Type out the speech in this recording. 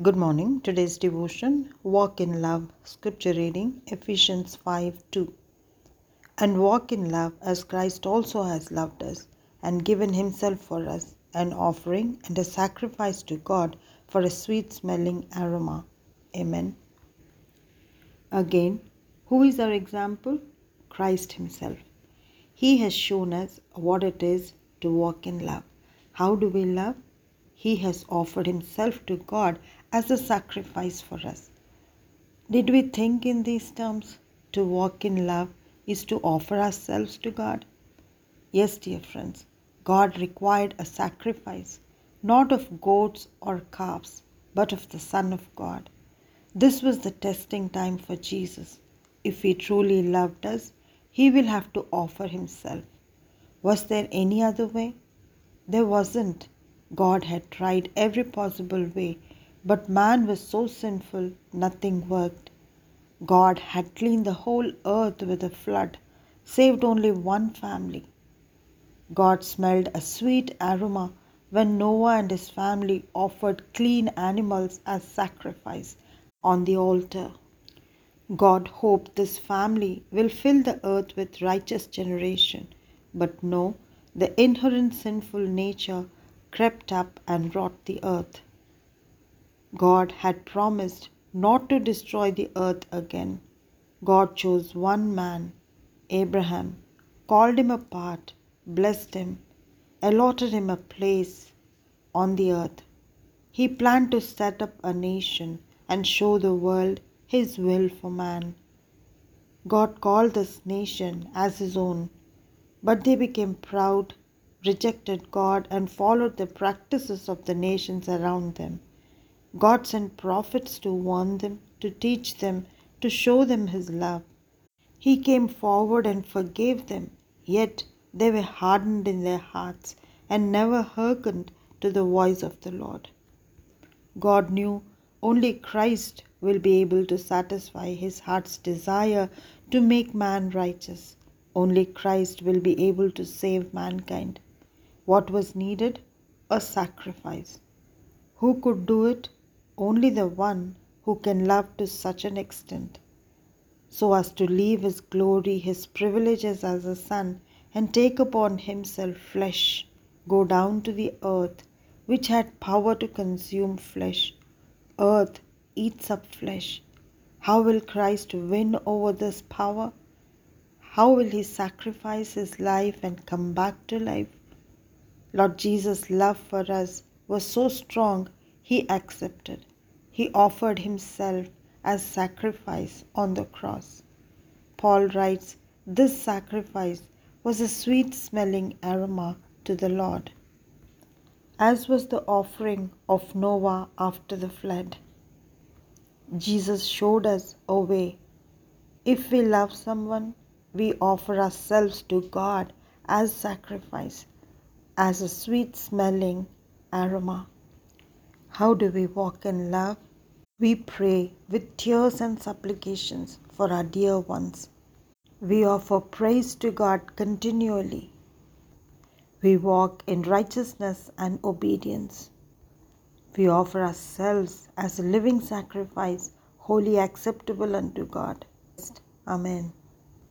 Good morning. Today's devotion Walk in Love. Scripture reading Ephesians 5 2. And walk in love as Christ also has loved us and given himself for us, an offering and a sacrifice to God for a sweet smelling aroma. Amen. Again, who is our example? Christ Himself. He has shown us what it is to walk in love. How do we love? He has offered Himself to God as a sacrifice for us. Did we think in these terms? To walk in love is to offer ourselves to God? Yes, dear friends, God required a sacrifice, not of goats or calves, but of the Son of God. This was the testing time for Jesus. If He truly loved us, He will have to offer Himself. Was there any other way? There wasn't. God had tried every possible way, but man was so sinful nothing worked. God had cleaned the whole earth with a flood, saved only one family. God smelled a sweet aroma when Noah and his family offered clean animals as sacrifice on the altar. God hoped this family will fill the earth with righteous generation, but no, the inherent sinful nature crept up and wrought the earth. God had promised not to destroy the earth again. God chose one man, Abraham, called him apart, blessed him, allotted him a place on the earth. He planned to set up a nation and show the world his will for man. God called this nation as his own, but they became proud rejected God and followed the practices of the nations around them. God sent prophets to warn them, to teach them, to show them His love. He came forward and forgave them, yet they were hardened in their hearts and never hearkened to the voice of the Lord. God knew only Christ will be able to satisfy his heart's desire to make man righteous. Only Christ will be able to save mankind. What was needed? A sacrifice. Who could do it? Only the one who can love to such an extent, so as to leave his glory, his privileges as a son, and take upon himself flesh, go down to the earth, which had power to consume flesh. Earth eats up flesh. How will Christ win over this power? How will he sacrifice his life and come back to life? Lord Jesus' love for us was so strong, he accepted. He offered himself as sacrifice on the cross. Paul writes, This sacrifice was a sweet smelling aroma to the Lord, as was the offering of Noah after the flood. Jesus showed us a way. If we love someone, we offer ourselves to God as sacrifice as a sweet smelling aroma. How do we walk in love? We pray with tears and supplications for our dear ones. We offer praise to God continually. We walk in righteousness and obedience. We offer ourselves as a living sacrifice, wholly acceptable unto God. Amen.